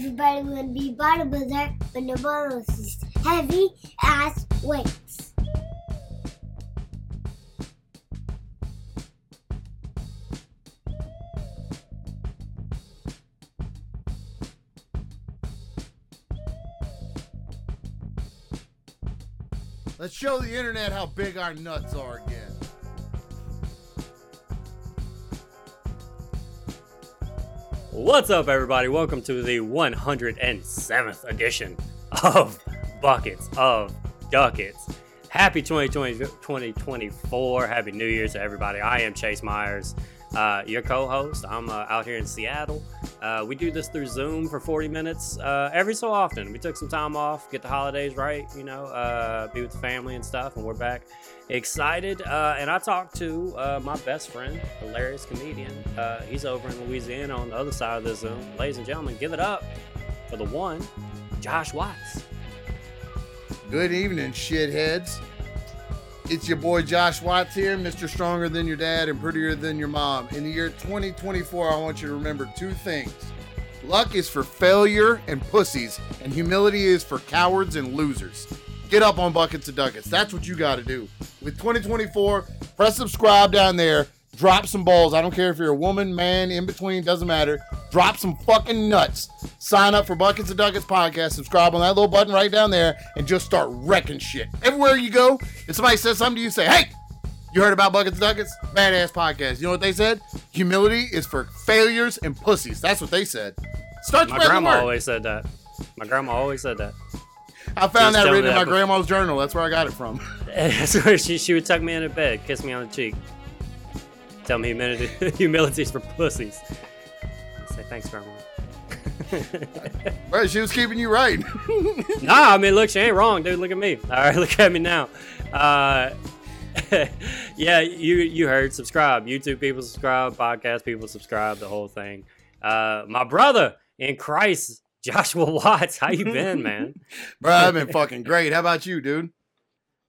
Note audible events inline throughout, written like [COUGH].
Everybody wanna be bodybuilder, but the one is heavy as weights. Let's show the internet how big our nuts are again. What's up, everybody? Welcome to the 107th edition of Buckets of Duckets. Happy 2020, 2024. Happy New Year to everybody. I am Chase Mayers, uh, your co host. I'm uh, out here in Seattle. Uh, we do this through Zoom for 40 minutes uh, every so often. We took some time off, get the holidays right, you know, uh, be with the family and stuff, and we're back excited. Uh, and I talked to uh, my best friend, hilarious comedian. Uh, he's over in Louisiana on the other side of the Zoom. Ladies and gentlemen, give it up for the one, Josh Watts. Good evening, shitheads. It's your boy Josh Watts here, Mr. Stronger Than Your Dad and Prettier Than Your Mom. In the year 2024, I want you to remember two things luck is for failure and pussies, and humility is for cowards and losers. Get up on Buckets of Duckets. That's what you got to do. With 2024, press subscribe down there. Drop some balls. I don't care if you're a woman, man, in between, doesn't matter. Drop some fucking nuts. Sign up for Buckets of Duckets podcast. Subscribe on that little button right down there and just start wrecking shit. Everywhere you go, if somebody says something to you, say, hey, you heard about Buckets of Duckets? Badass podcast. You know what they said? Humility is for failures and pussies. That's what they said. Start My the grandma always said that. My grandma always said that. I found that written in my grandma's journal. That's where I got it from. [LAUGHS] That's where she, she would tuck me in into bed, kiss me on the cheek, tell me humility, [LAUGHS] humility's for pussies. I'd say thanks, grandma. [LAUGHS] Right, she was keeping you right. [LAUGHS] nah, I mean, look, she ain't wrong, dude. Look at me. All right, look at me now. Uh, yeah, you you heard. Subscribe. YouTube people subscribe. Podcast people subscribe. The whole thing. Uh, my brother in Christ, Joshua Watts. How you been, man? Bro, I've been fucking great. How about you, dude?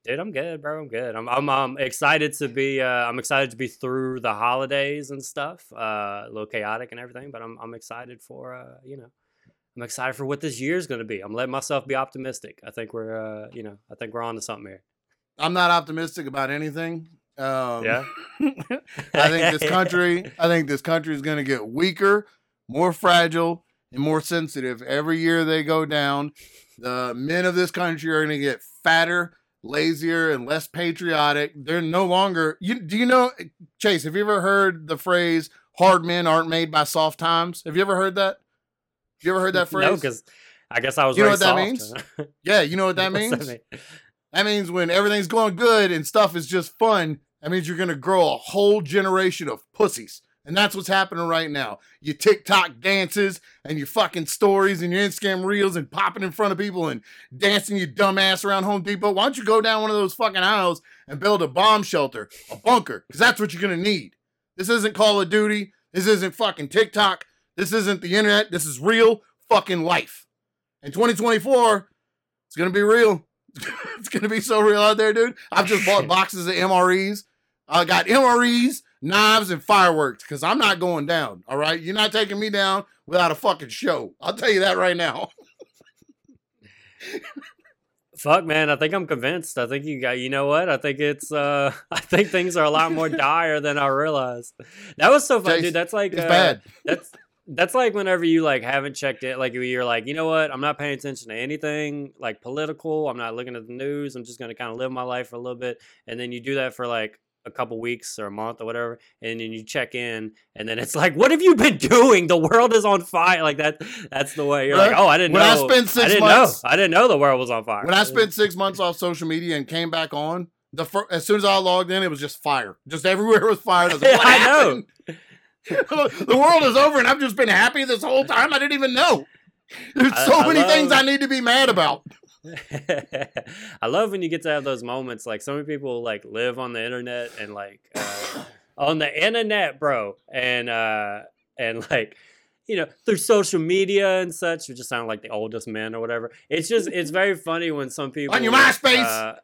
Dude, I'm good, bro. I'm good. I'm I'm, um excited to be. Uh, I'm excited to be through the holidays and stuff. Uh, a little chaotic and everything, but I'm I'm excited for. Uh, you know, I'm excited for what this year's going to be. I'm letting myself be optimistic. I think we're. Uh, you know, I think we're on to something here. I'm not optimistic about anything. Um, Yeah. [LAUGHS] I think this country, I think this country is going to get weaker, more fragile, and more sensitive every year they go down. The men of this country are going to get fatter, lazier, and less patriotic. They're no longer. You do you know, Chase? Have you ever heard the phrase "hard men aren't made by soft times"? Have you ever heard that? You ever heard that [LAUGHS] phrase? No, because I guess I was. You know what that soft. means? [LAUGHS] yeah, you know what that means. mean? That means when everything's going good and stuff is just fun, that means you're going to grow a whole generation of pussies. And that's what's happening right now. Your TikTok dances and your fucking stories and your Instagram reels and popping in front of people and dancing your dumb ass around Home Depot. Why don't you go down one of those fucking aisles and build a bomb shelter, a bunker? Because that's what you're going to need. This isn't Call of Duty. This isn't fucking TikTok. This isn't the internet. This is real fucking life. In 2024, it's going to be real. [LAUGHS] it's gonna be so real out there, dude. I've just bought [LAUGHS] boxes of MREs. I got MREs, knives, and fireworks because I'm not going down. All right, you're not taking me down without a fucking show. I'll tell you that right now. Fuck, man. I think I'm convinced. I think you got. You know what? I think it's. uh [LAUGHS] I think things are a lot more dire than I realized. That was so fun, Chase, dude. That's like It's uh, bad. that's that's like whenever you like haven't checked it like you're like you know what i'm not paying attention to anything like political i'm not looking at the news i'm just going to kind of live my life for a little bit and then you do that for like a couple weeks or a month or whatever and then you check in and then it's like what have you been [LAUGHS] doing the world is on fire like that that's the way you're like oh i didn't When I know spent six didn't months- know i didn't know the world was on fire When I spent six months [LAUGHS] off social media and came back on, the fir- as soon as I logged in, it was just fire. Just everywhere [LAUGHS] was fire. I was like, I know. the world is over, and I've just been happy this whole time. I didn't even know. There's so I many things I need to be mad about. [LAUGHS] I love when you get to have those moments. Like so many people like live on the internet and like uh, [COUGHS] on the internet, bro, and uh, and like you know through social media and such. You just sound like the oldest man or whatever. It's just it's [LAUGHS] very funny when some people On your MySpace. uh,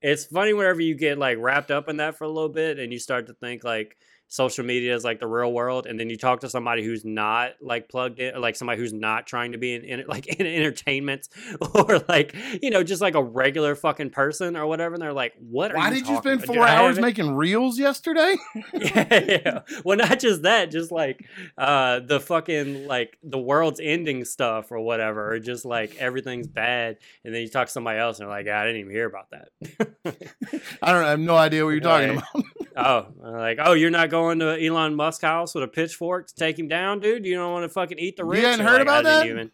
it's funny whenever you get like wrapped up in that for a little bit and you start to think like social media is like the real world, and then you talk to somebody who's not like plugged in, like somebody who's not trying to be in, in like [LAUGHS] in entertainment or like you know just like a regular fucking person or whatever, and they're like, "What? Are Why you did you spend four [LAUGHS] hours making reels yesterday? yeah, [LAUGHS] yeah. Well, not just that, just like uh the fucking like the world's ending stuff or whatever, or just like everything's bad, and then you talk to somebody else and they're like, I didn't even hear about that. I don't I have no idea what you're talking about. Oh, like, oh, you're not going to Elon Musk house with a pitchfork to take him down, dude? You don't want to fucking eat the You hadn't heard like, about that? Even,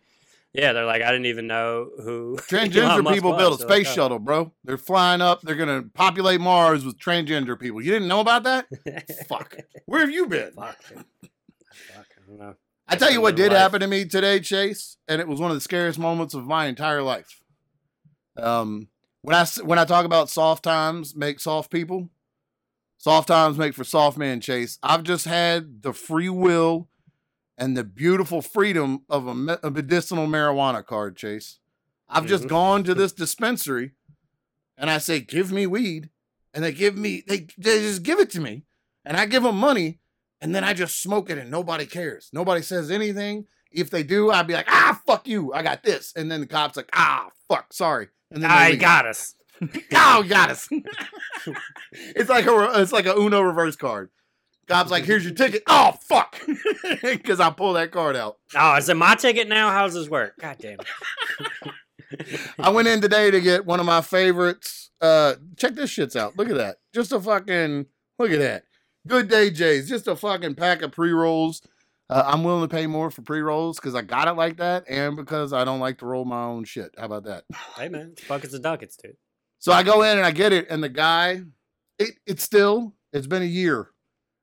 yeah, they're like, I didn't even know who [LAUGHS] Transgender people was. built a They're like, space "Oh." shuttle, bro. They're flying up. They're gonna populate Mars with transgender people. You didn't know about that? [LAUGHS] Fuck. Where have you been? Fuck. Fuck, I don't know. I tell you what did life. happen to me today, Chase, and it was one of the scariest moments of my entire life. Um, when I when I talk about soft times make soft people, soft times make for soft men. Chase, I've just had the free will and the beautiful freedom of a, me- a medicinal marijuana card. Chase, I've just Mhm. gone to this dispensary, and I say, "Give me weed," and they give me they they just give it to me, and I give them money and then I just smoke it and nobody cares. Nobody says anything. If they do, I'd be like, ah, fuck you, I got this. And then the cop's like, ah, fuck, sorry. And then I leave. got us. Oh, got us. it's like a it's like a Uno reverse card. Cop's like, here's your ticket. Oh fuck, [LAUGHS] because I pull that card out. Oh, is it my ticket now? How's this work? God damn it. [LAUGHS] I went in today to get one of my favorites. Uh, check this shits out. Look at that. Just a fucking look at that. Good day, Jays. Just a fucking pack of pre rolls. Uh, I'm willing to pay more for pre rolls because I got it like that, and because I don't like to roll my own shit. How about that? hey man, it's buckets of duckets, dude. So I go in and I get it, and the guy, it it's still it's been a year,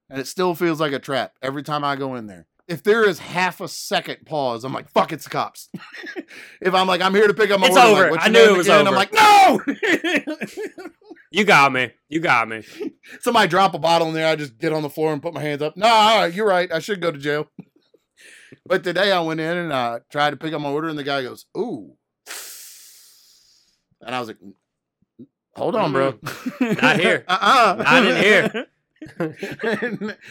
and it still feels like a trap every time I go in there. If there is half a second pause, I'm like, "Fuck, it's the cops." [LAUGHS] if I'm like, "I'm here to pick up my It's order," over. Like, I knew it was again? over. I'm like, "No!" You got me. You got me. [LAUGHS] Somebody drop a bottle in there. I just get on the floor and put my hands up. No, all right, you're right. I should go to jail. [LAUGHS] but today I went in and I tried to pick up my order, and the guy goes, "Ooh," and I was like, "Hold on, bro. Mm. [LAUGHS] Not here. [LAUGHS] uh-uh. Not in here.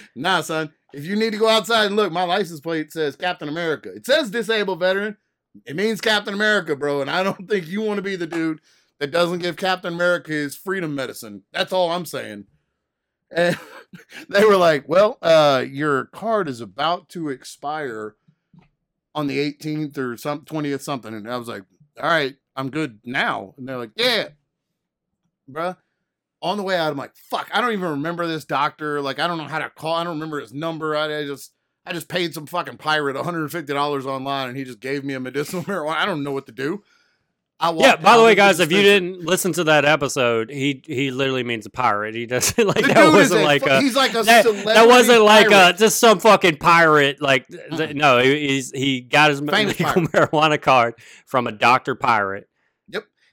[LAUGHS] nah, son. If you need to go outside and look, my license plate says Captain America. It says disabled veteran. It means Captain America, bro. And I don't think you want to be the dude that doesn't give Captain America his freedom medicine. That's all I'm saying. And they were like, well, uh, your card is about to expire on the 18th or some 20th something. And I was like, all right, I'm good now. And they're like, yeah, bruh. On the way out, I'm like, fuck, I don't even remember this doctor. Like, I don't know how to call. I don't remember his number. I, I just, I just paid some fucking pirate $150 online and he just gave me a medicinal [LAUGHS] marijuana. I don't know what to do. I Yeah, by the way, guys, if you didn't listen to that episode, he he literally means a pirate. He doesn't [LAUGHS] like The that wasn't a like a he's like a that, that wasn't like a, just some fucking pirate. Like th- hmm. no, he- he's he got his Famous legal [LAUGHS] marijuana card from a doctor pirate.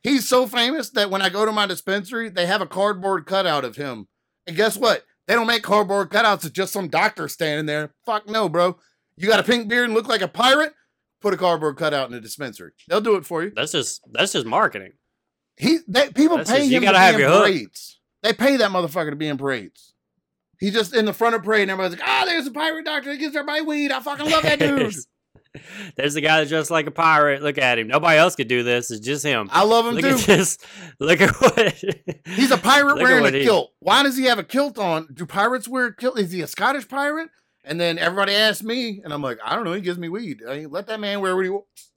He's so famous that when I go to my dispensary, they have a cardboard cutout of him. And guess what? They don't make cardboard cutouts of just some doctor standing there. Fuck no, bro. You got a pink beard and look like a pirate? Put a cardboard cutout in the dispensary. They'll do it for you. That's just that's just marketing. He they, people That's pay just- you him to have be in your hook. parades. They pay that motherfucker to be in parades. He's just in the front of parade and everybody's like, ah, there's a pirate doctor that gives everybody weed. I fucking love that [LAUGHS] dude. [LAUGHS] There's, the guy that's dressed like a pirate. Look at him. Nobody else could do this. It's just him. I love him Look too. at this. [LAUGHS] Look at what [LAUGHS] He's a pirate wearing a he- kilt. Why does he have a kilt on? Do pirates wear a kilt? Is he a Scottish pirate? And then everybody asks me, and I'm like, I don't know. He gives me weed. I mean, let that man wear what he wants.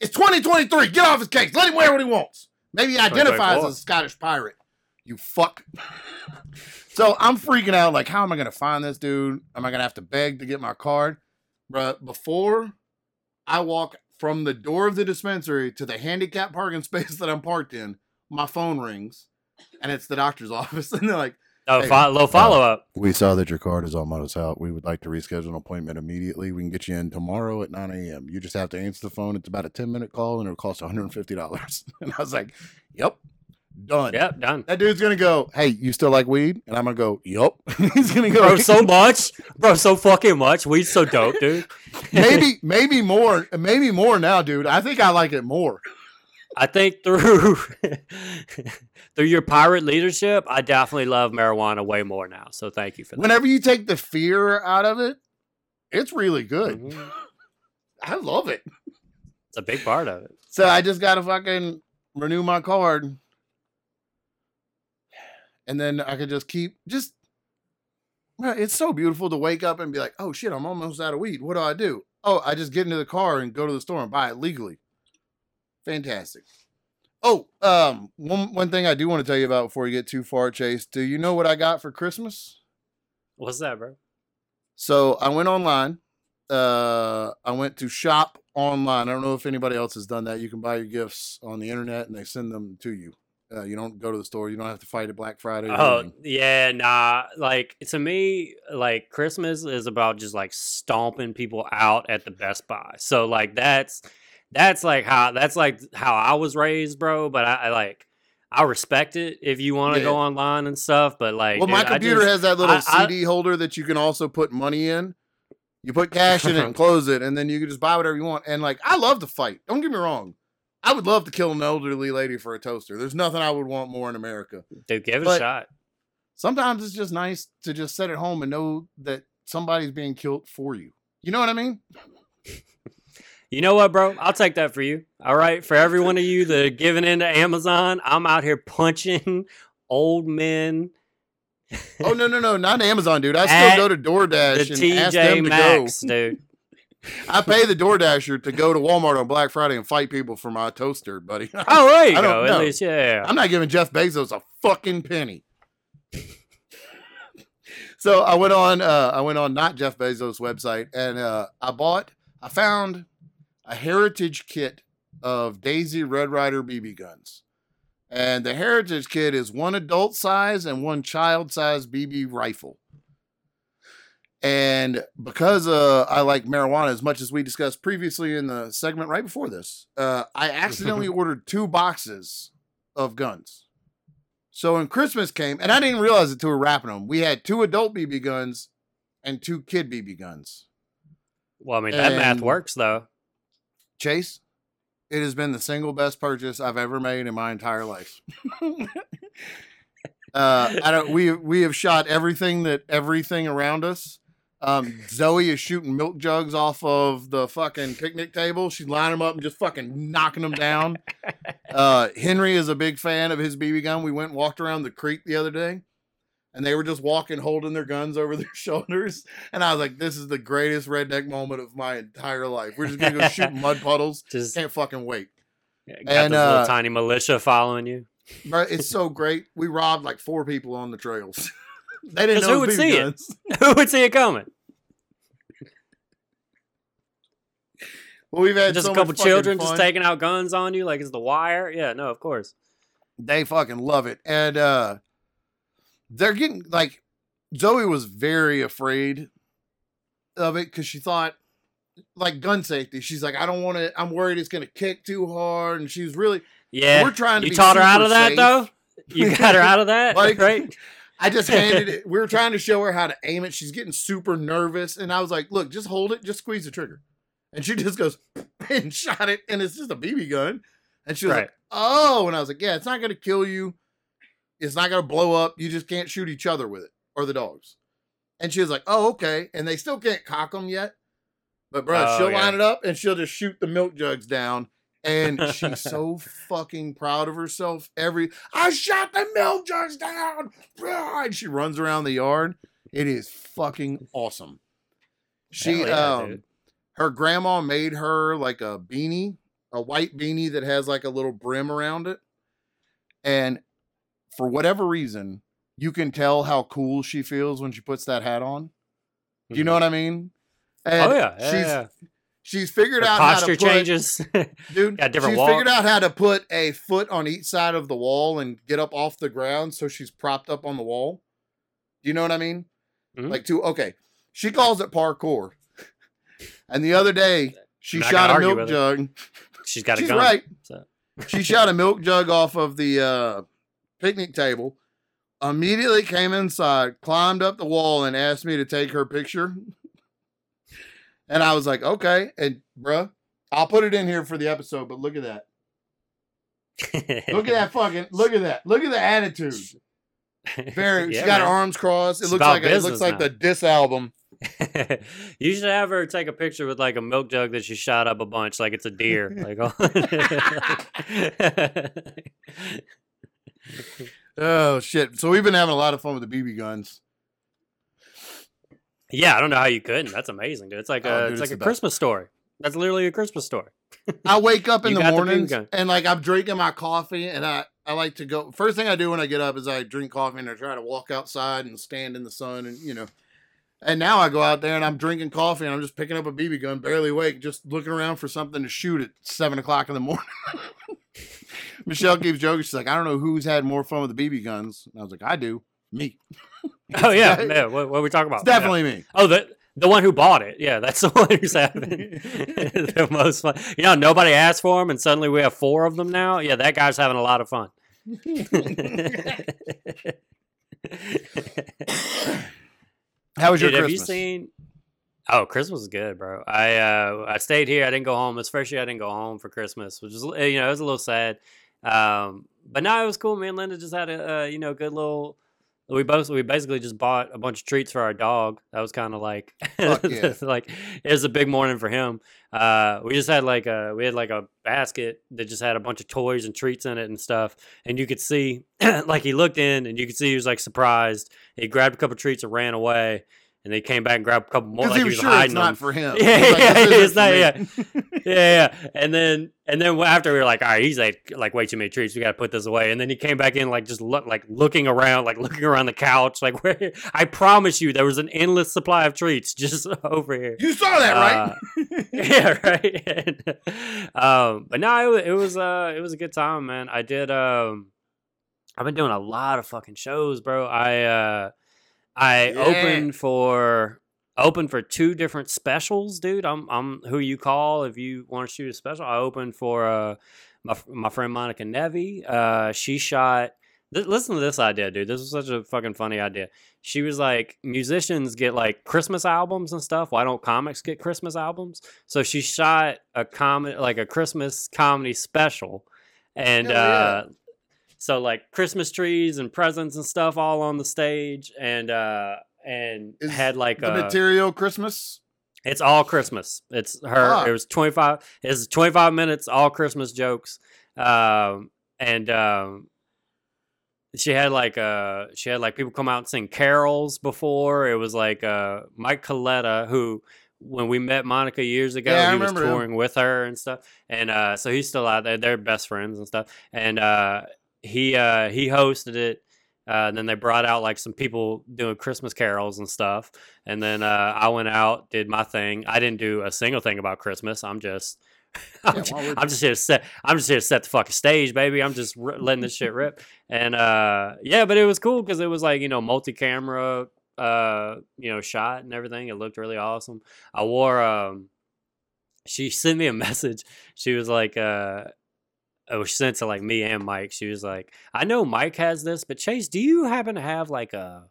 It's 2023. Get off his case. Let him wear what he wants. Maybe he identifies as a Scottish pirate. You fuck. so I'm freaking out. Like, how am I going to find this dude? Am I going to have to beg to get my card? Bruh, before I walk from the door of the dispensary to the handicap parking [LAUGHS] space that I'm parked in, my phone rings and it's the doctor's [LAUGHS] office. And they're like, oh, Hey, fo- low follow up. We saw that your card is almost out. We would like to reschedule an appointment immediately. We can get you in tomorrow at 9 a.m. You just have to answer the phone. It's about a 10 minute call and it'll cost $150. [LAUGHS] And I was like, Yep, done. Yep, done. That dude's gonna go, Hey, you still like weed? And I'm gonna go, Yup. [LAUGHS] He's gonna go, Bro, so much. Bro, so fucking much. Weed's so dope, dude. [LAUGHS] maybe, maybe more, maybe more now, dude. I think I like it more. I think through [LAUGHS] through your pirate leadership, I definitely love marijuana way more now. So thank you for that. Whenever you take the fear out of it, it's really good. Mhm. I love it. It's a big part of it. So I just gotta fucking renew my card. And then I could just keep just it's so beautiful to wake up and be like, oh shit, I'm almost out of weed. What do I do? Oh, I just get into the car and go to the store and buy it legally. Fantastic. Oh, um, one one thing I do want to tell you about before you get too far, Chase. Do you know what I got for Christmas? What's that, bro? So I went online. Uh, I went to shop online. I don't know if anybody else has done that. You can buy your gifts on the internet and they send them to you. Uh, you don't go to the store. You don't have to fight at Black Friday. Oh anything. yeah, nah. Like to me, like Christmas is about just like stomping people out at the Best Buy. So like that's that's like how that's like how I was raised, bro. But I, I like I respect it if you want to Yeah. go online and stuff. But like, well, my dude, I computer just- has that little I- I- CD holder that you can also put money in. You put cash in it and [LAUGHS] close it, and then you can just buy whatever you want. And like, I love to fight. Don't get me wrong. I would love to kill an elderly lady for a toaster. There's nothing I would want more in America. dude, give it a shot. Sometimes it's just nice to just sit at home and know that somebody's being killed for you. You know what I mean? You know what, bro? I'll take that for you. All right, for every one of you that are giving into Amazon, I'm out here punching [LAUGHS] old men. Oh no, no, no, not Amazon, dude. I still go to the DoorDash and ask them TJ to Maxx, dude. I pay the DoorDasher to go to Walmart on Black Friday and fight people for my toaster, buddy. [LAUGHS] Oh, there you I don't go. At know. least, yeah. I'm not giving Jeff Bezos a fucking penny. [LAUGHS] so I went on uh I went on not Jeff Bezos website and uh I bought I found a heritage kit of Daisy Red Ryder BB guns. And the heritage kit is one adult size and one child size BB rifle. And because uh, I like marijuana as much as we discussed previously in the segment right before this, uh, I accidentally [LAUGHS] ordered two boxes of guns. So when Christmas came, and I didn't realize it until we were wrapping them, we had two adult BB guns and two kid BB guns. Well, I mean, that math works, though. Chase, it has been the single best purchase I've ever made in my entire life. [LAUGHS] uh, I don't. We we have shot everything that everything around us. Um, Zoe is shooting milk jugs off of the fucking picnic table. She's lining them up and just fucking knocking them down. [LAUGHS] Uh, Henry is a big fan of his BB gun. We went and walked around the creek the other day, and they were just walking, holding their guns over [LAUGHS] their shoulders. And I was like, "This is the greatest redneck moment of my entire life. We're just gonna go [LAUGHS] shoot mud puddles. Just Can't fucking wait." got and, this little uh, tiny militia following you. Bro, it's so great. We robbed like four people on the trails. they didn't know who it would see it? guns. Who would see it coming? Well, we've had Just so a couple children just taking out guns on you like it's the wire? Yeah, no, of course. They fucking love it, and uh they're getting like Zoe was very afraid of it because she thought like gun safety. She's like, I don't want to. I'm worried it's gonna kick too hard, and she's really. Yeah. we're trying to. You taught her out of that, safe. though? You got her out of that? [LAUGHS] Like- right? I just handed it. We were [LAUGHS] trying to show her how to aim it. She's getting super nervous, and I was like, "Look, just hold it, just squeeze the trigger," and she just goes [LAUGHS] and shot it, and it's just a BB gun, and she was Right. like, "Oh," and I was like, "Yeah, it's not gonna kill you. It's not gonna blow up. You just can't shoot each other with it or the dogs." And she was like, "Oh, okay," and they still can't cock them yet, but bro, Oh, she'll yeah. line it up and she'll just shoot the milk jugs down. And she's [LAUGHS] so fucking proud of herself. Every I shot the milk jugs down. And she runs around the yard. It is fucking awesome. She yeah, um. Her grandma made her like a beanie, a white beanie that has like a little brim around it. And for whatever reason, you can tell how cool she feels when she puts that hat on. Do you know what I mean? And oh, yeah. yeah, she's yeah. she's figured out how posture to put, changes. [LAUGHS] dude. Got different she's figured out how to put a foot on each side of the wall and get up off the ground, so she's propped up on the wall. Do you know what I mean? Mhm. Like two. Okay, she calls it parkour. And the other day, she shot a milk jug. [LAUGHS] She's got a She's gun. right. so. She shot a [LAUGHS] milk jug off of the uh, picnic table. Immediately came inside, climbed up the wall, and asked me to take her picture. And I was like, okay. And bruh, I'll put it in here for the episode, but look at that. Look at that [LAUGHS] fucking. Look at that. Look at the attitude. Very. Yeah, she got her arms crossed. It It's looks like a, it looks business like now. the diss album. [LAUGHS] you should have her take a picture with like a milk jug that she shot up a bunch, like it's a deer. [LAUGHS] Like, [LAUGHS] Oh shit! So we've been having a lot of fun with the BB guns. yeah, I don't know how you couldn't. That's amazing, dude. It's like Oh, a dude, it's it's like a best. Christmas story. That's literally a Christmas story. I wake up in You the got the BB mornings gun. and like I'm drinking my coffee and I I like to go first thing I do when I get up is I drink coffee and I try to walk outside and stand in the sun and you know and now I go out there and I'm drinking coffee and I'm just picking up a BB gun, barely awake, just looking around for something to shoot at seven o'clock in the morning. [LAUGHS] Michelle keeps joking. She's like, I don't know who's had more fun with the BB guns. And I was like, I do. Me. [LAUGHS] Oh yeah, [LAUGHS] yeah. What, what are we talking about? It's definitely me. Oh, the the one who bought it. Yeah, that's the one who's having the most fun. You know, nobody asked for them, and suddenly we have four of them now. Yeah, that guy's having a lot of fun. How was your Dude, have Christmas? you seen? Oh, Christmas was good, bro. I uh, I stayed here. I didn't go home. This first year, I didn't go home for Christmas, which is you know it was a little sad. Um, but no, it was cool. Me and Linda just had a uh, you know good little. We both we basically just bought a bunch of treats for our dog. That was kind of like [LAUGHS] yeah. like it was a big morning for him. Uh, we just had like a we had like a basket that just had a bunch of toys and treats in it and stuff. And you could see [CLEARS THROAT] like he looked in and you could see he was like surprised. He grabbed a couple treats and ran away. And they came back and grabbed a couple more. Like he [LAUGHS] he was was sure it's hiding not for him. Yeah, He's [LAUGHS] like, yeah, it's not- me." yeah, yeah. And then and then after we were like, all right, he's like like way too many treats. We got to put this away. And then he came back in like just look like looking around, like [LAUGHS] looking around the couch, like where I promise you there was an endless supply of treats just over here. You saw that, right? Uh, yeah, right. And, um, but no, it, it was uh, it was a good time, man. I did. Um, I've been doing a lot of fucking shows, bro. I uh, I Yeah. opened for opened for two different specials, dude. I'm I'm who you call if you want to shoot a special. I opened for uh my my friend Monica Nevi. Uh, she shot. Th- listen to this idea, dude. This was such a fucking funny idea. She was like, musicians get like Christmas albums and stuff. Why don't comics get Christmas albums? So she shot a comedy, like a Christmas comedy special, and yeah. uh, so like Christmas trees and presents and stuff all on the stage, and uh, and Is had like the a material Christmas. it's all Christmas. It's her. Fuck. It was twenty five. It's twenty five minutes, all Christmas jokes. Um, and um, she had like uh, she had like people come out and sing carols before. It was like uh, Mike Coletta who. When we met Monica years ago, Yeah, he was remember him. touring with her and stuff, and uh, so he's still out there. They're best friends and stuff. And uh, he uh, he hosted it. Uh, and then they brought out like some people doing Christmas carols and stuff. And then uh, I went out, did my thing. I didn't do a single thing about Christmas. I'm just, [LAUGHS] I'm, Yeah, ju- I'm just here to set. I'm just here to set the fucking stage, baby. I'm just r- letting this shit rip. And uh, yeah, but it was cool because it was like you know multi-camera, uh, you know, shot and everything. It looked really awesome. I wore. Um, she sent me a [LAUGHS] message. She was like, oh, she sent to like me and Mike. She was like, I know Mike has this, but Chase, do you happen to have like a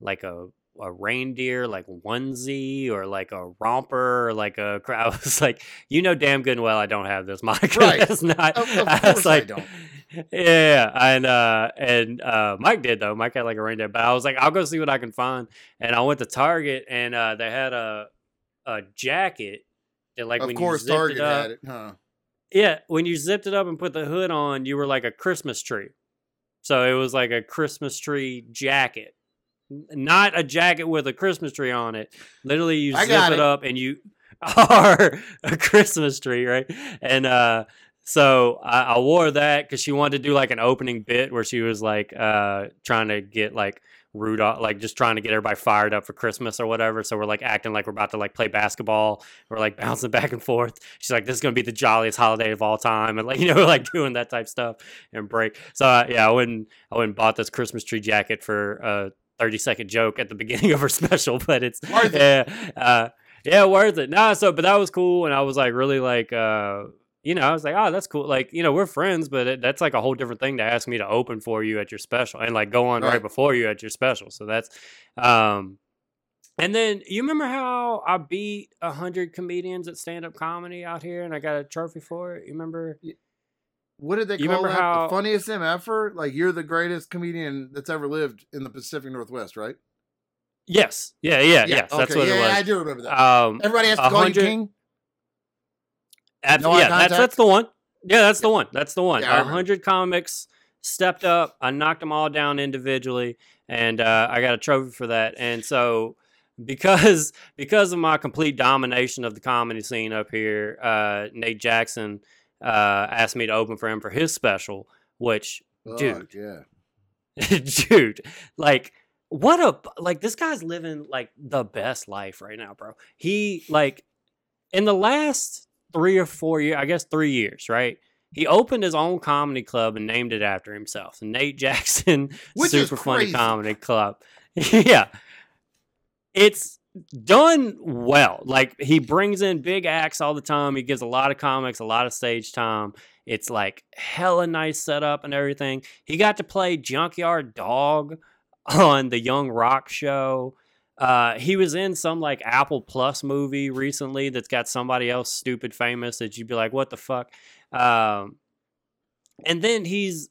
like a a reindeer like onesie or like a romper or like a cra-" [LAUGHS] was like, you know damn good and well I don't have this, Mike. [LAUGHS] Right. That's not Of- of I was I don't. [LAUGHS] Yeah, and uh and uh Mike did though. Mike had like a reindeer, but I was like, I'll go see what I can find. And I went to Target and uh they had a a jacket that like of when course, you zipped Target it up, had it, huh? Yeah, when you zipped it up and put the hood on, you were like a Christmas tree. So it was like a Christmas tree jacket. Not a jacket with a Christmas tree on it. Literally you I zip it it. up and you [LAUGHS] are a Christmas tree, right? And uh so I, I wore that because she wanted to do like an opening bit where she was like uh trying to get like Rudolph, like just trying to get everybody fired up for Christmas or whatever. So we're like acting like we're about to like play basketball. We're like [LAUGHS] bouncing back and forth. She's like, "This is gonna be the jolliest holiday of all time," and like [LAUGHS] you know, like doing that type stuff and break. So uh, yeah, I went and I went and bought this Christmas tree jacket for a thirty second joke at the [LAUGHS] beginning of her special, but it's Worth it. yeah, uh, yeah, worth it. Nah, so but that was cool, and I was like really like. uh you know, I was like, oh, that's cool. Like, you know, we're friends, but it, that's like a whole different thing to ask me to open for you at your special and like go on right, Right. before you at your special. So that's, um, and then you remember how I beat a hundred comedians at stand up comedy out here and I got a trophy for it? You remember? what did they You call remember that? how- the funniest MFer? Like you're the greatest comedian that's ever lived in the Pacific Northwest, right? Yes. Yeah. Yeah. Yes. That's what yeah, it was. Yeah, I do remember that. Um, Everybody has to a call you king. Abs- No yeah, that's that's the one. Yeah, that's the one. That's the one. Yeah, I A remember. hundred comics stepped up. I knocked them all down individually, and uh, I got a trophy for that. And so, because because of my complete domination of the comedy scene up here, uh, Nate Jackson uh, asked me to open for him for his special, which Dude. Yeah. [LAUGHS] dude like what a like this guy's living like the best life right now bro he like in the last three or four years i guess three years right? He opened his own comedy club and named it after himself nate jackson [LAUGHS] Which super funny comedy club. [LAUGHS] Yeah. It's done well. Like he brings in big acts all the time. He gives a lot of comics a lot of stage time. It's like hella nice setup and everything. He got to play Junkyard Dog [LAUGHS] on the Young Rock show. Uh, he was in some like Apple Plus movie recently that's got somebody else stupid famous that you'd be like, what the fuck? Um, and then he's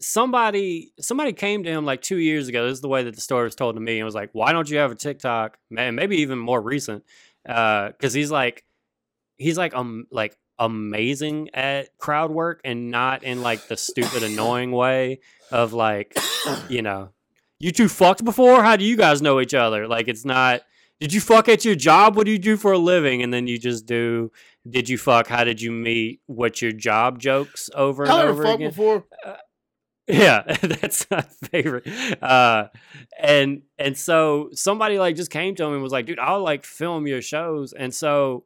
somebody somebody came to him like two years ago. This is the way that the story was told to me, and was like, why don't you have a TikTok? Man, maybe even more recent, because he's like, he's like um like amazing at crowd work and not in like the stupid [LAUGHS] annoying way of like you know you two fucked before how do you guys know each other like it's not did you fuck at your job what do you do for a living and then you just do did you fuck how did you meet what's your job jokes over and over fucked again before? [LAUGHS] yeah, [LAUGHS] that's my favorite. Uh, and and so somebody like just came to him and was like, "Dude, I'll like film your shows." And so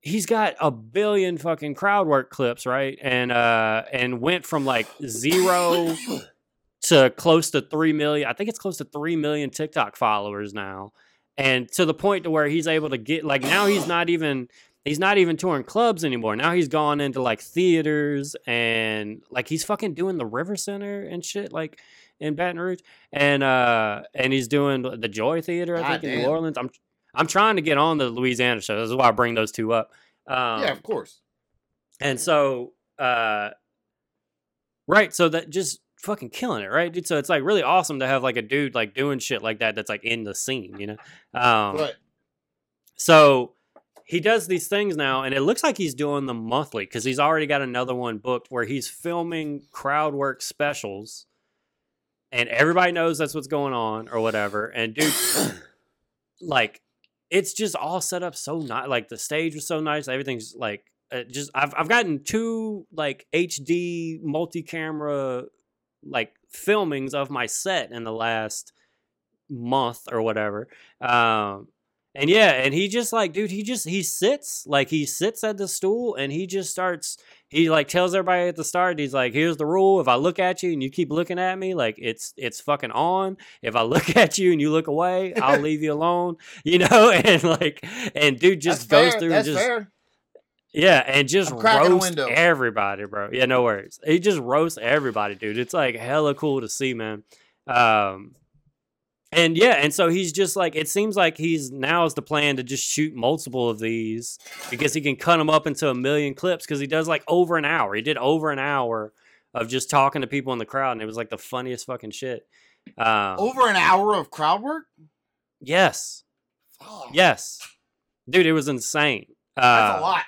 he's got a billion fucking crowd work clips, right? And uh, and went from like zero [LAUGHS] to close to three million. I think it's close to three million TikTok followers now, and to the point to where he's able to get like now he's not even he's not even touring clubs anymore. Now he's gone into like theaters and like he's fucking doing the River Center and shit like in Baton Rouge, and uh and he's doing the Joy Theater I God think in New. Orleans. I'm I'm trying to get on the Louisiana show. This is why I bring those two up. Um, yeah, of course. and so, uh, right, so that just fucking killing it, right? Dude? So it's like really awesome to have like a dude like doing shit like that that's like in the scene, you know? Um, But so he does these things now, and it looks like he's doing them monthly because he's already got another one booked where he's filming crowd work specials, and everybody knows that's what's going on or whatever. And dude, [COUGHS] like, it's just all set up so nice. Like the stage was so nice. Everything's like uh, just. I've I've gotten two like HD multi camera like filmings of my set in the last month or whatever. Um, and yeah, and he just like, dude, he just he sits like he sits at the stool and he just starts. He like tells everybody at the start. He's like, "Here's the rule: if I look at you and you keep looking at me, like it's it's fucking on. If I [LAUGHS] look at you and you look away, I'll [LAUGHS] leave you alone. You know." [LAUGHS] And like, and dude just that's goes fair. through That's and just fair. Yeah, and just I'm cracking a roast everybody, bro. Yeah, no worries. He just roasts everybody, dude. It's like hella cool to see, man. Um, and yeah, and so he's just like, it seems like he's now is the plan to just shoot multiple of these because he can cut them up into a million clips because he does like over an hour. He did over an hour of just talking to people in the crowd, and it was like the funniest fucking shit. Um, Over an hour of crowd work. yes, Fuck. yes, dude, it was insane. that's Uh, a lot.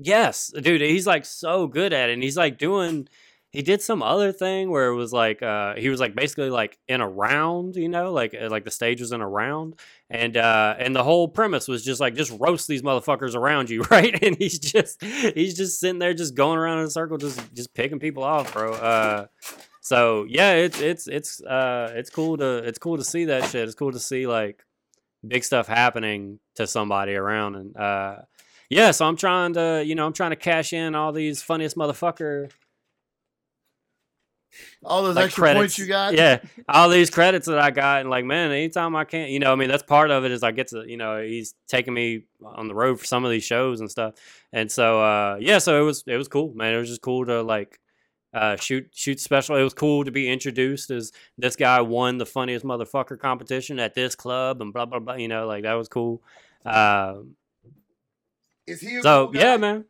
Yes, dude, he's like so good at it. And he's like doing he did some other thing where it was like uh he was like basically like in a round, you know, like uh, like the stage was in a round and uh and the whole premise was just like just roast these motherfuckers around you, [LAUGHS] right? And he's just he's just sitting there just going around in a circle just just picking people off, bro. Uh so yeah, it's it's it's uh it's cool to it's cool to see that shit. It's cool to see like big stuff happening to somebody around and uh yeah, so I'm trying to, you know, I'm trying to cash in all these funniest motherfucker All those like extra credits. points you got. Yeah, all these credits that I got, and like, man, anytime I can't, you know, I mean, that's part of it is I get to, you know, he's taking me on the road for some of these shows and stuff, and so uh, yeah, so it was it was cool, man. It was just cool to like uh, shoot shoot special. It was cool to be introduced as this guy won the funniest motherfucker competition at this club and blah blah blah. You know, like that was cool. Um, Is he? A so cool guy? yeah, man.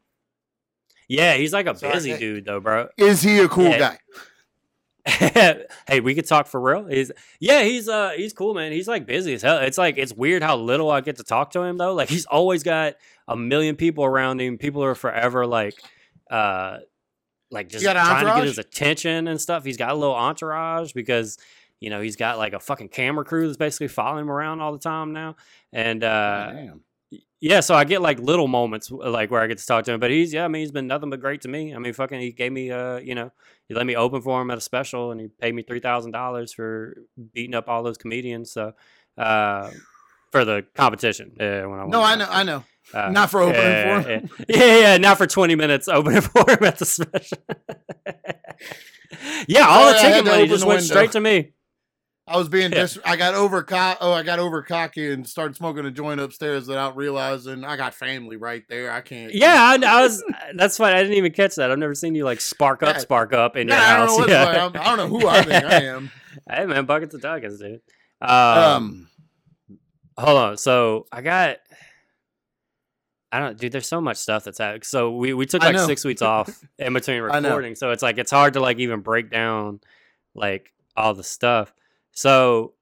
Yeah, he's like a So I- busy dude though, bro. Is he a cool Yeah. guy? [LAUGHS] hey, we could talk for real. He's yeah, he's uh he's cool, man. He's like busy as hell. It's like it's weird how little I get to talk to him though. Like he's always got a million people around him. People are forever like uh like just trying to get his attention and stuff. He's got a little entourage because you know he's got like a fucking camera crew that's basically following him around all the time now. And uh Damn. Yeah, so I get like little moments like where I get to talk to him, but he's yeah, I mean he's been nothing but great to me. I mean fucking he gave me uh you know he let me open for him at a special and he paid me three thousand dollars for beating up all those comedians. So uh for the competition, uh, when I No. I know, I know. Uh, Not for opening yeah, for him. [LAUGHS] Yeah, yeah, yeah, not for twenty minutes [LAUGHS] opening for him at the special. [LAUGHS] yeah, all the Sorry, I had ticket to money just went window. straight to me. I was being Yeah. dis- I got over oh I got over cocky and started smoking a joint upstairs without realizing I got family right there. I can't. Yeah, I, I was. That's fine. I didn't even catch that. I've never seen you like spark up, Yeah. spark up in your I don't house. know what's yeah. I don't know who I think I [LAUGHS] am. Hey man, buckets of duckets, dude. Um, Um, hold on. So I got. I don't, dude. There's so much stuff that's happening. So we we took like six weeks off [LAUGHS] in between recording. So it's like it's hard to like even break down like all the stuff. So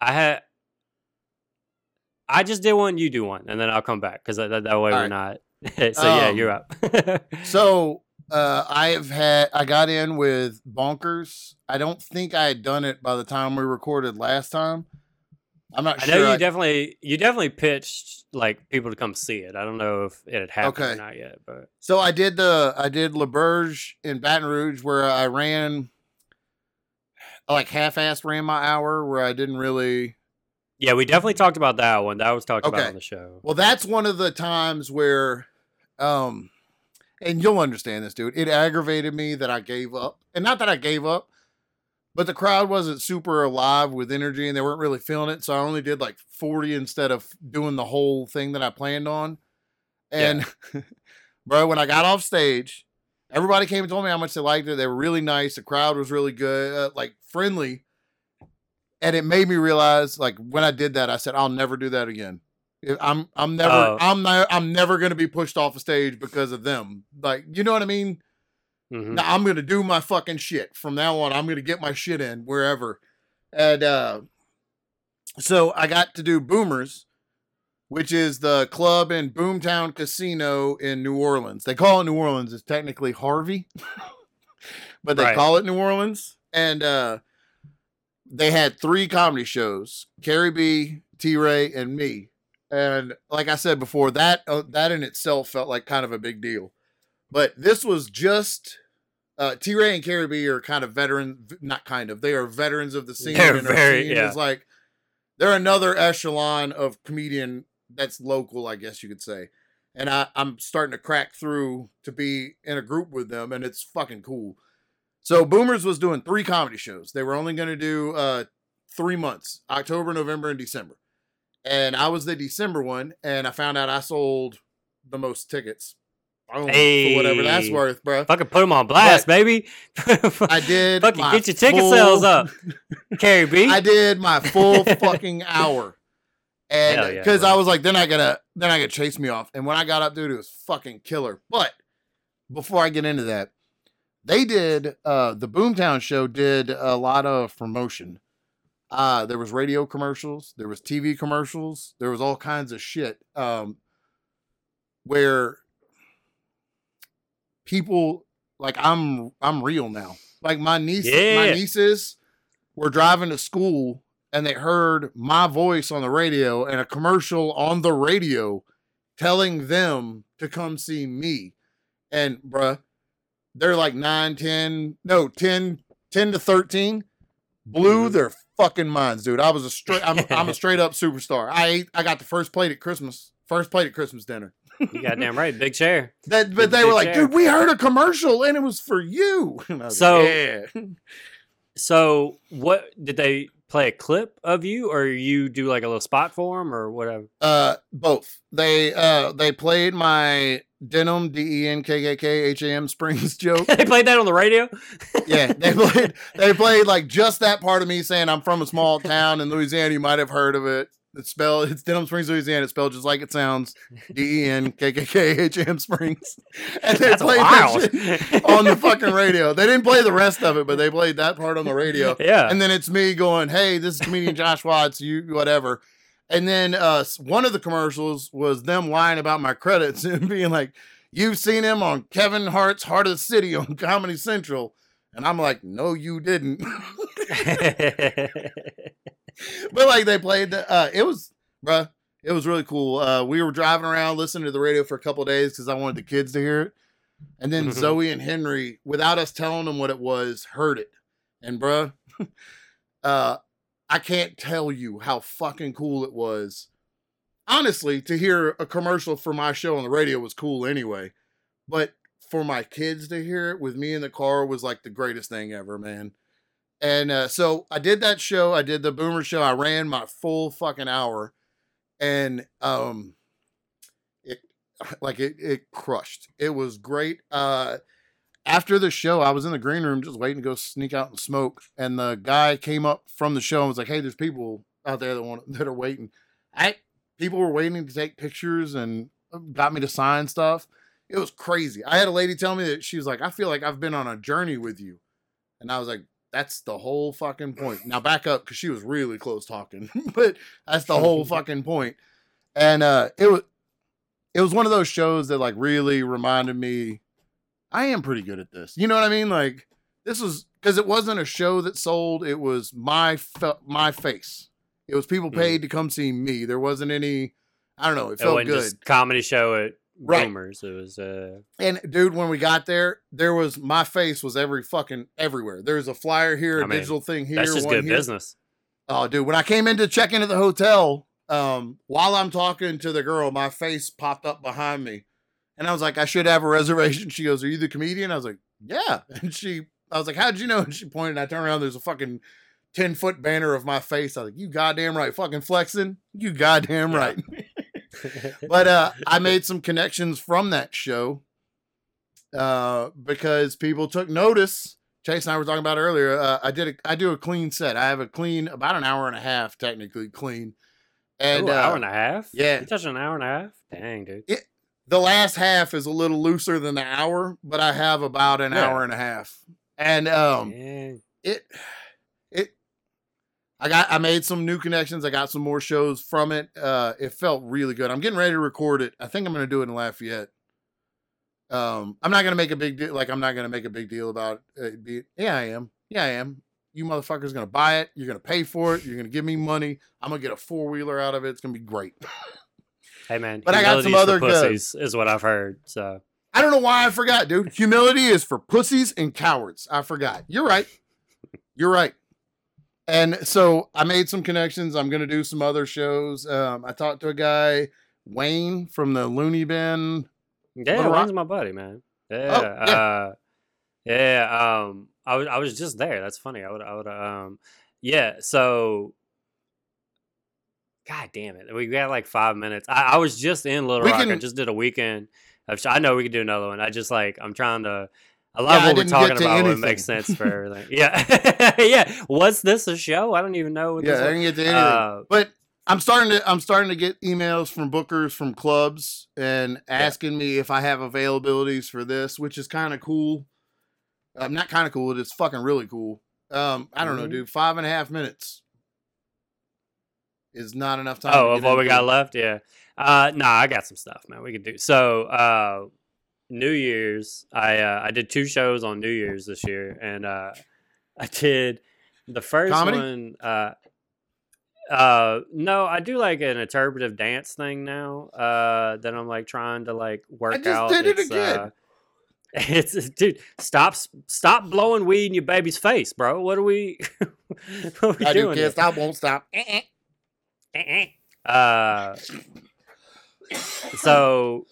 I had. I just did one. You do one, and then I'll come back because that, that, way All we're right. not. [LAUGHS] so yeah, Um, you're up. [LAUGHS] so uh, I have had I got in with Bonkers. I don't think I had done it by the time we recorded last time. I'm not sure. I sure. know you I- definitely you definitely pitched like people to come see it. I don't know if it had happened or Okay. not yet, but So I did the I did LaBerge in Baton Rouge where I ran I like half-assed ran my hour where I didn't really yeah, we definitely talked about that one. That was talked about on the show. Well, that's one of the times where um and you'll understand this, dude. It aggravated me that I gave up. And not that I gave up, but the crowd wasn't super alive with energy and they weren't really feeling it. So I only did like 40 instead of doing the whole thing that I planned on. And [LAUGHS] bro, when I got off stage, everybody came and told me how much they liked it. They were really nice. The crowd was really good, uh, like friendly. And it made me realize, like when I did that, I said, "I'll never do that again. I'm, I'm never, Oh. I'm not, I'm never gonna be pushed off a stage because of them. Like, you know what I mean? Mhm. Now I'm gonna do my fucking shit from now on. I'm gonna get my shit in wherever. And uh so I got to do Boomers, which is the club in Boomtown Casino in New Orleans. They call it New Orleans. It's technically Harvey, [LAUGHS] but they Right. call it New Orleans. And uh they had three comedy shows: Carrie B, T Ray, and me. And like I said before, that uh, that in itself felt like kind of a big deal. But this was just uh, T Ray and Carrie B are kind of veteran, not kind of. They are veterans of the scene. They're and very- scene yeah. is like they're another echelon of comedian that's local, I guess you could say. And I, I'm starting to crack through to be in a group with them, and it's fucking cool. So Boomers was doing three comedy shows. They were only going to do uh, three months: October, November, and December. And I was the December one, and I found out I sold the most tickets. Boom, for whatever that's worth, bro. Fucking put them on blast, baby. I did. Fucking get your ticket full- sales up, Carrie B. I did my full [LAUGHS] fucking hour. And Hell yeah, because. I was like, they're not gonna they're not gonna chase me off. And when I got up, dude, it was fucking killer. But before I get into that, they did uh the Boomtown show did a lot of promotion. Uh there was radio commercials, there was TV commercials, there was all kinds of shit. Um where people like I'm I'm real now. Like my niece my nieces were driving to school and they heard my voice on the radio and a commercial on the radio telling them to come see me. And bruh, they're like 9, 10, no, 10, 10 to 13, blew Mhm. their fucking minds, dude. I was a straight I'm, I'm a [LAUGHS] straight up superstar. I ate I got the first plate at Christmas. First plate at Christmas dinner. you goddamn right, big chair. [LAUGHS] That but Big- they were like, chair. dude, we heard a commercial and it was for you. [LAUGHS] Was So- like, yeah. So, what did they play a clip of you, or you do like a little spot for them, or whatever? Uh, both. They uh they played my Denham D E N K K K H A M [LAUGHS] Springs joke. they played that on the radio. yeah, they played [LAUGHS] they played like just that part of me saying I'm from a small town in Louisiana. You might have heard of it. It's spelled. It's Denham Springs, Louisiana. It's spelled just like it sounds. D E N K K K H M Springs. [LAUGHS] And they That's played wild. that shit on the fucking radio. They didn't play the rest of it, but they played that part on the radio. [LAUGHS] yeah. And then it's me going, "Hey, this is comedian Josh Watts. You whatever." And then uh, one of the commercials was them lying about my credits [LAUGHS] and being like, "You've seen him on Kevin Hart's Hart of the City on Comedy Central," and I'm like, "No, you didn't." [LAUGHS] but like they played the uh it was bruh it was really cool. Uh we were driving around listening to the radio for a couple days because i wanted the kids to hear it. And then Mhm. zoe and henry without us telling them what it was heard it. And bruh [LAUGHS] uh i can't tell you how fucking cool it was. Honestly to hear a commercial for my show on the radio was cool anyway. But for my kids to hear it with me in the car was like the greatest thing ever man and uh, so I did that show. I did the Boomer show. I ran my full fucking hour, and um, it [LAUGHS] like it it crushed. It was great. Uh, after the show, I was in the green room just waiting to go sneak out and smoke, and the guy came up from the show and was like, "Hey, there's people out there that want [LAUGHS] that are waiting." I people were waiting to take pictures and uh, got me to sign stuff. It was crazy. I had a lady tell me that she was like, "I feel like I've been on a journey with you," and I was like, that's the whole fucking point. Now back up because she was really close talking, [LAUGHS] but that's the whole [LAUGHS] fucking point. And uh, it was it was one of those shows that like really reminded me I am pretty good at this. You know what I mean? Like this was because it wasn't a show that sold. It was my fe- my face. It was people paid to come see me. There wasn't any. I don't know. It it felt wasn't good. just comedy show at Right. Boomers. It was uh And dude, when we got there, there was my face was every fucking everywhere. There's a flyer here, a I mean, digital thing here. that's just good here. business. Oh, dude, when I came in to check into the hotel, um, while I'm talking to the girl, my face popped up behind me. And I was like, I should have a reservation. She goes, Are you the comedian? I was like, Yeah. [LAUGHS] And she, I was like, How'd you know? And she pointed, and I turned around, there's a fucking 10 foot banner of my face. I was like, You goddamn right. Fucking flexing. You goddamn Yeah. right. [LAUGHS] [LAUGHS] but uh, I made some connections from that show uh, because people took notice. Chase and I were talking about earlier. Uh, I did a, I do a clean set. I have a clean about an hour and a half technically clean, and Ooh, uh, hour and a half. yeah. you touched an hour and a half. Dang, dude. the last half is a little looser than the hour, but I have about an Yeah. hour and a half, and um, it it I got I made some new connections. I got some more shows from it. Uh it felt really good. I'm getting ready to record it. I think I'm going to do it in Lafayette. Um I'm not going to make a big deal like I'm not going to make a big deal about it be Yeah, I am. Yeah, I am. You motherfuckers going to buy it. You're going to pay for it. You're going to give me money. I'm going to get a four-wheeler out of it. It's going to be great. [LAUGHS] Hey man, But I got some other good- pussies, is what I've heard. So I don't know why I forgot, dude. Humility is for pussies and cowards. I forgot. You're right. You're right. And so I made some connections. I'm going to do some other shows. Um, I talked to a guy, Wayne from the Looney Bin. yeah, Little Rock- my buddy, man. Yeah, Oh, yeah. Uh, yeah. Um, I was I was just there. That's funny. I would I would um, yeah. So, god damn it, we got like five minutes. I, I was just in Little We Rock. I just did a weekend. I know we could do another one. I just like I'm trying to. I Yeah, love I what we're talking about. What anything. makes sense for everything. [LAUGHS] Yeah, [LAUGHS] yeah. Was this a show? I don't even know. What Yeah, this I didn't get to anything. Uh, but I'm starting to I'm starting to get emails from bookers from clubs and asking me if I have availabilities for this, which is kind of cool. Um, not kind of cool. It's fucking really cool. Um, I don't know, Mhm. dude. Five and a half minutes is not enough time. Oh, of what we got left, yeah. Uh, nah, I got some stuff, man. We could do so. Uh, New Year's, I uh, I did two shows on New Year's this year, and uh, [LAUGHS] I did the first Comedy? one. Uh, uh, no, I do like an interpretive dance thing now. Uh, that I'm like trying to like work I just out. did it It's, again. uh, [LAUGHS] it's dude, stop stop blowing weed in your baby's face, bro. What are we? [LAUGHS] what are we I doing? here? stop, won't stop. Uh, so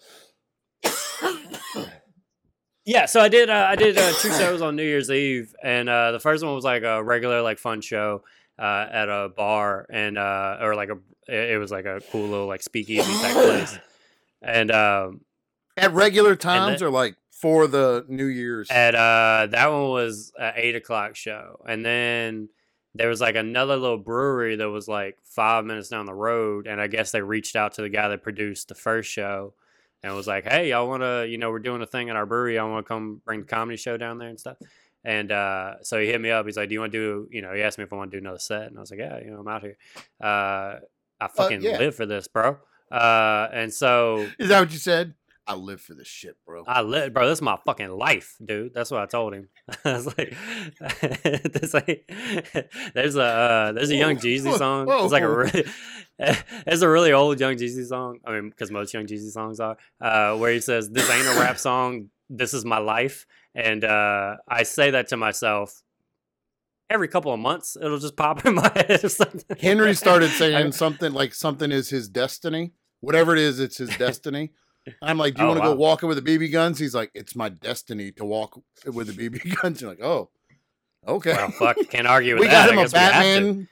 yeah, so I did uh, I did uh, two shows on New Year's Eve, and uh, the first one was like a regular like fun show uh, at a bar, and uh, or like a it was like a cool little like speakeasy type [LAUGHS] place, and um, At regular times then- or like for the New Year's? at uh that one was an eight o'clock show, and then there was like another little brewery that was like five minutes down the road, and I guess they reached out to the guy that produced the first show and was like, "Hey, y'all want to, you know, we're doing a thing in our brewery. I want to come bring the comedy show down there and stuff." And uh, so he hit me up. He's like, "Do you want to do?" You know, he asked me if I want to do another set, and I was like, "Yeah, you know, I'm out here. Uh, I fucking yeah. live for this, bro." Uh, and so Is that what you said? I live for this shit, bro. I live, bro. This is my fucking life, dude. That's what I told him. [LAUGHS] I was like, [LAUGHS] this like, [LAUGHS] there's a uh, there's a Young Jeezy song. It's like a it's a really old Young Jeezy song. I mean, because most Young Jeezy songs are, uh, where he says, "This ain't a rap song. This is my life." And uh, I say that to myself every couple of months. It'll just pop in my head. Henry started saying something like something is his destiny. Whatever it is, it's his destiny. I'm like, do you Oh, want to go wow. walking with the BB guns? He's like, it's my destiny to walk with the BB [LAUGHS] guns. You're like, oh, okay. Well, fuck, can't argue with that. we that. got him a guess we. Batman.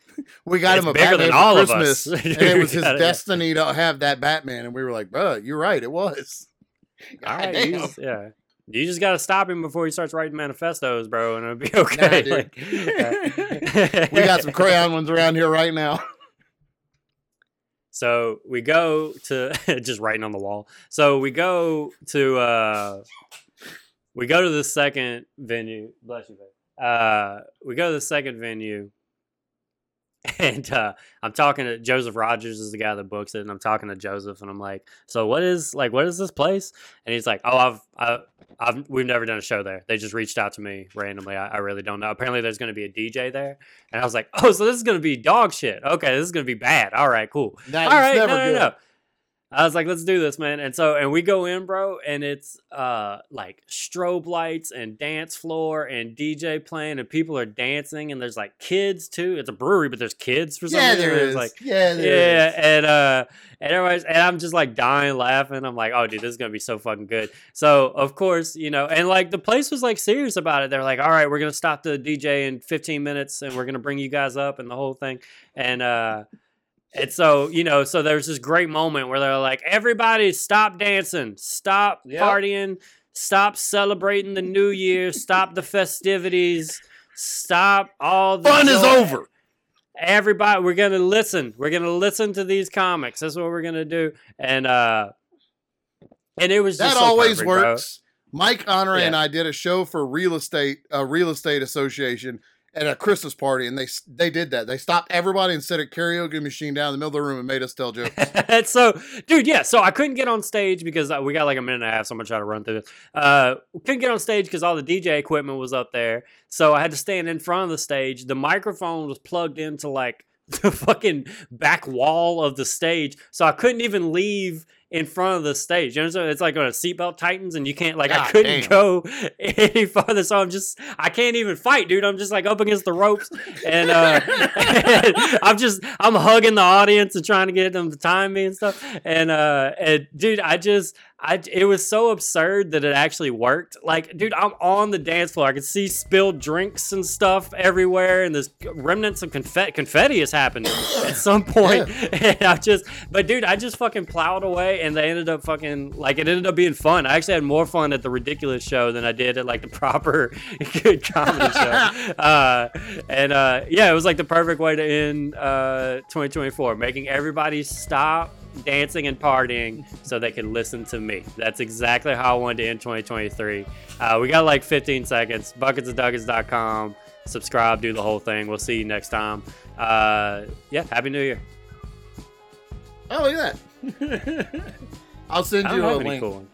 We got It's him a bigger Batman than all of Christmas, us. [LAUGHS] and it was his destiny to have that Batman. And we were like, bro, you're right, it was. [LAUGHS] All right, Goddamn. you just, yeah. You just gotta stop him before he starts writing manifestos, bro, and it'll be okay. dude. Like, we got some crayon ones around here right now. So we go to [LAUGHS] just writing on the wall. So we go to uh we go to the second venue. Bless you, babe. Uh we go to the second venue. [LAUGHS] And uh I'm talking to Joseph Rogers is the guy that books it, and I'm talking to Joseph and I'm like, so what is like what is this place? And he's like, Oh, I've I I've we've never done a show there. They just reached out to me randomly. I, I really don't know. Apparently there's gonna be a DJ there. And I was like, Oh, so this is gonna be dog shit. Okay, this is gonna be bad. All right, cool. That- All it's no, no, good. no. I was like, let's do this, man. And so, and we go in, bro, and it's uh like strobe lights and dance floor and DJ playing, and people are dancing, and there's like kids too. It's a brewery, but there's kids for some Yeah, reason. there is. Like, yeah, there yeah, is. and uh, and everybody's, and I'm just like dying laughing. I'm like, oh, dude, this is gonna be so fucking good. So of course, you know, and like the place was like serious about it. They're like, all right, we're gonna stop the DJ in 15 minutes, and we're gonna bring you guys up and the whole thing, and uh. And so, you know, so there's this great moment where they're like, everybody stop dancing, stop Yep. partying, stop celebrating the new year, stop the festivities, stop all the Fun is over. everybody we're gonna listen. We're gonna listen to these comics. That's what we're gonna do. And uh and it was just That so always perfect, bro. works. Mike Honore and I did a show for real estate, a real estate association at a Christmas party, and they they did that. They stopped everybody and set a karaoke machine down in the middle of the room and made us tell jokes. [LAUGHS] And so, dude, yeah. So I couldn't get on stage because we got like a minute and a half. So I'm gonna try to run through this. Uh, couldn't get on stage because all the DJ equipment was up there. So I had to stand in front of the stage. The microphone was plugged into like [LAUGHS] the fucking back wall of the stage, so I couldn't even leave in front of the stage. You know, it's like when a seatbelt tightens and you can't like I couldn't damn. go [LAUGHS] any farther. So I'm just I can't even fight, dude. I'm just like up against the ropes and uh [LAUGHS] I'm just I'm hugging the audience and trying to get them to time me and stuff. And uh and dude, I just I it was so absurd that it actually worked. Like, dude, I'm on the dance floor. I could see spilled drinks and stuff everywhere, and there's remnants of confetti. Confetti has happened at some point. [LAUGHS] And I just, but dude, I just fucking plowed away, and they ended up fucking like it ended up being fun. I actually had more fun at the ridiculous show than I did at like the [LAUGHS] proper good comedy show. [LAUGHS] Uh, and uh, yeah, it was like the perfect way to end uh, 2024, making everybody stop dancing and partying so they could listen to me. That's exactly how I wanted to end 2023. Uh, we got like 15 seconds. Bucketsofduckets.com. Subscribe, do the whole thing. We'll see you next time. Uh, yeah, Happy New Year. oh, look at that. I'll send you a link. cool.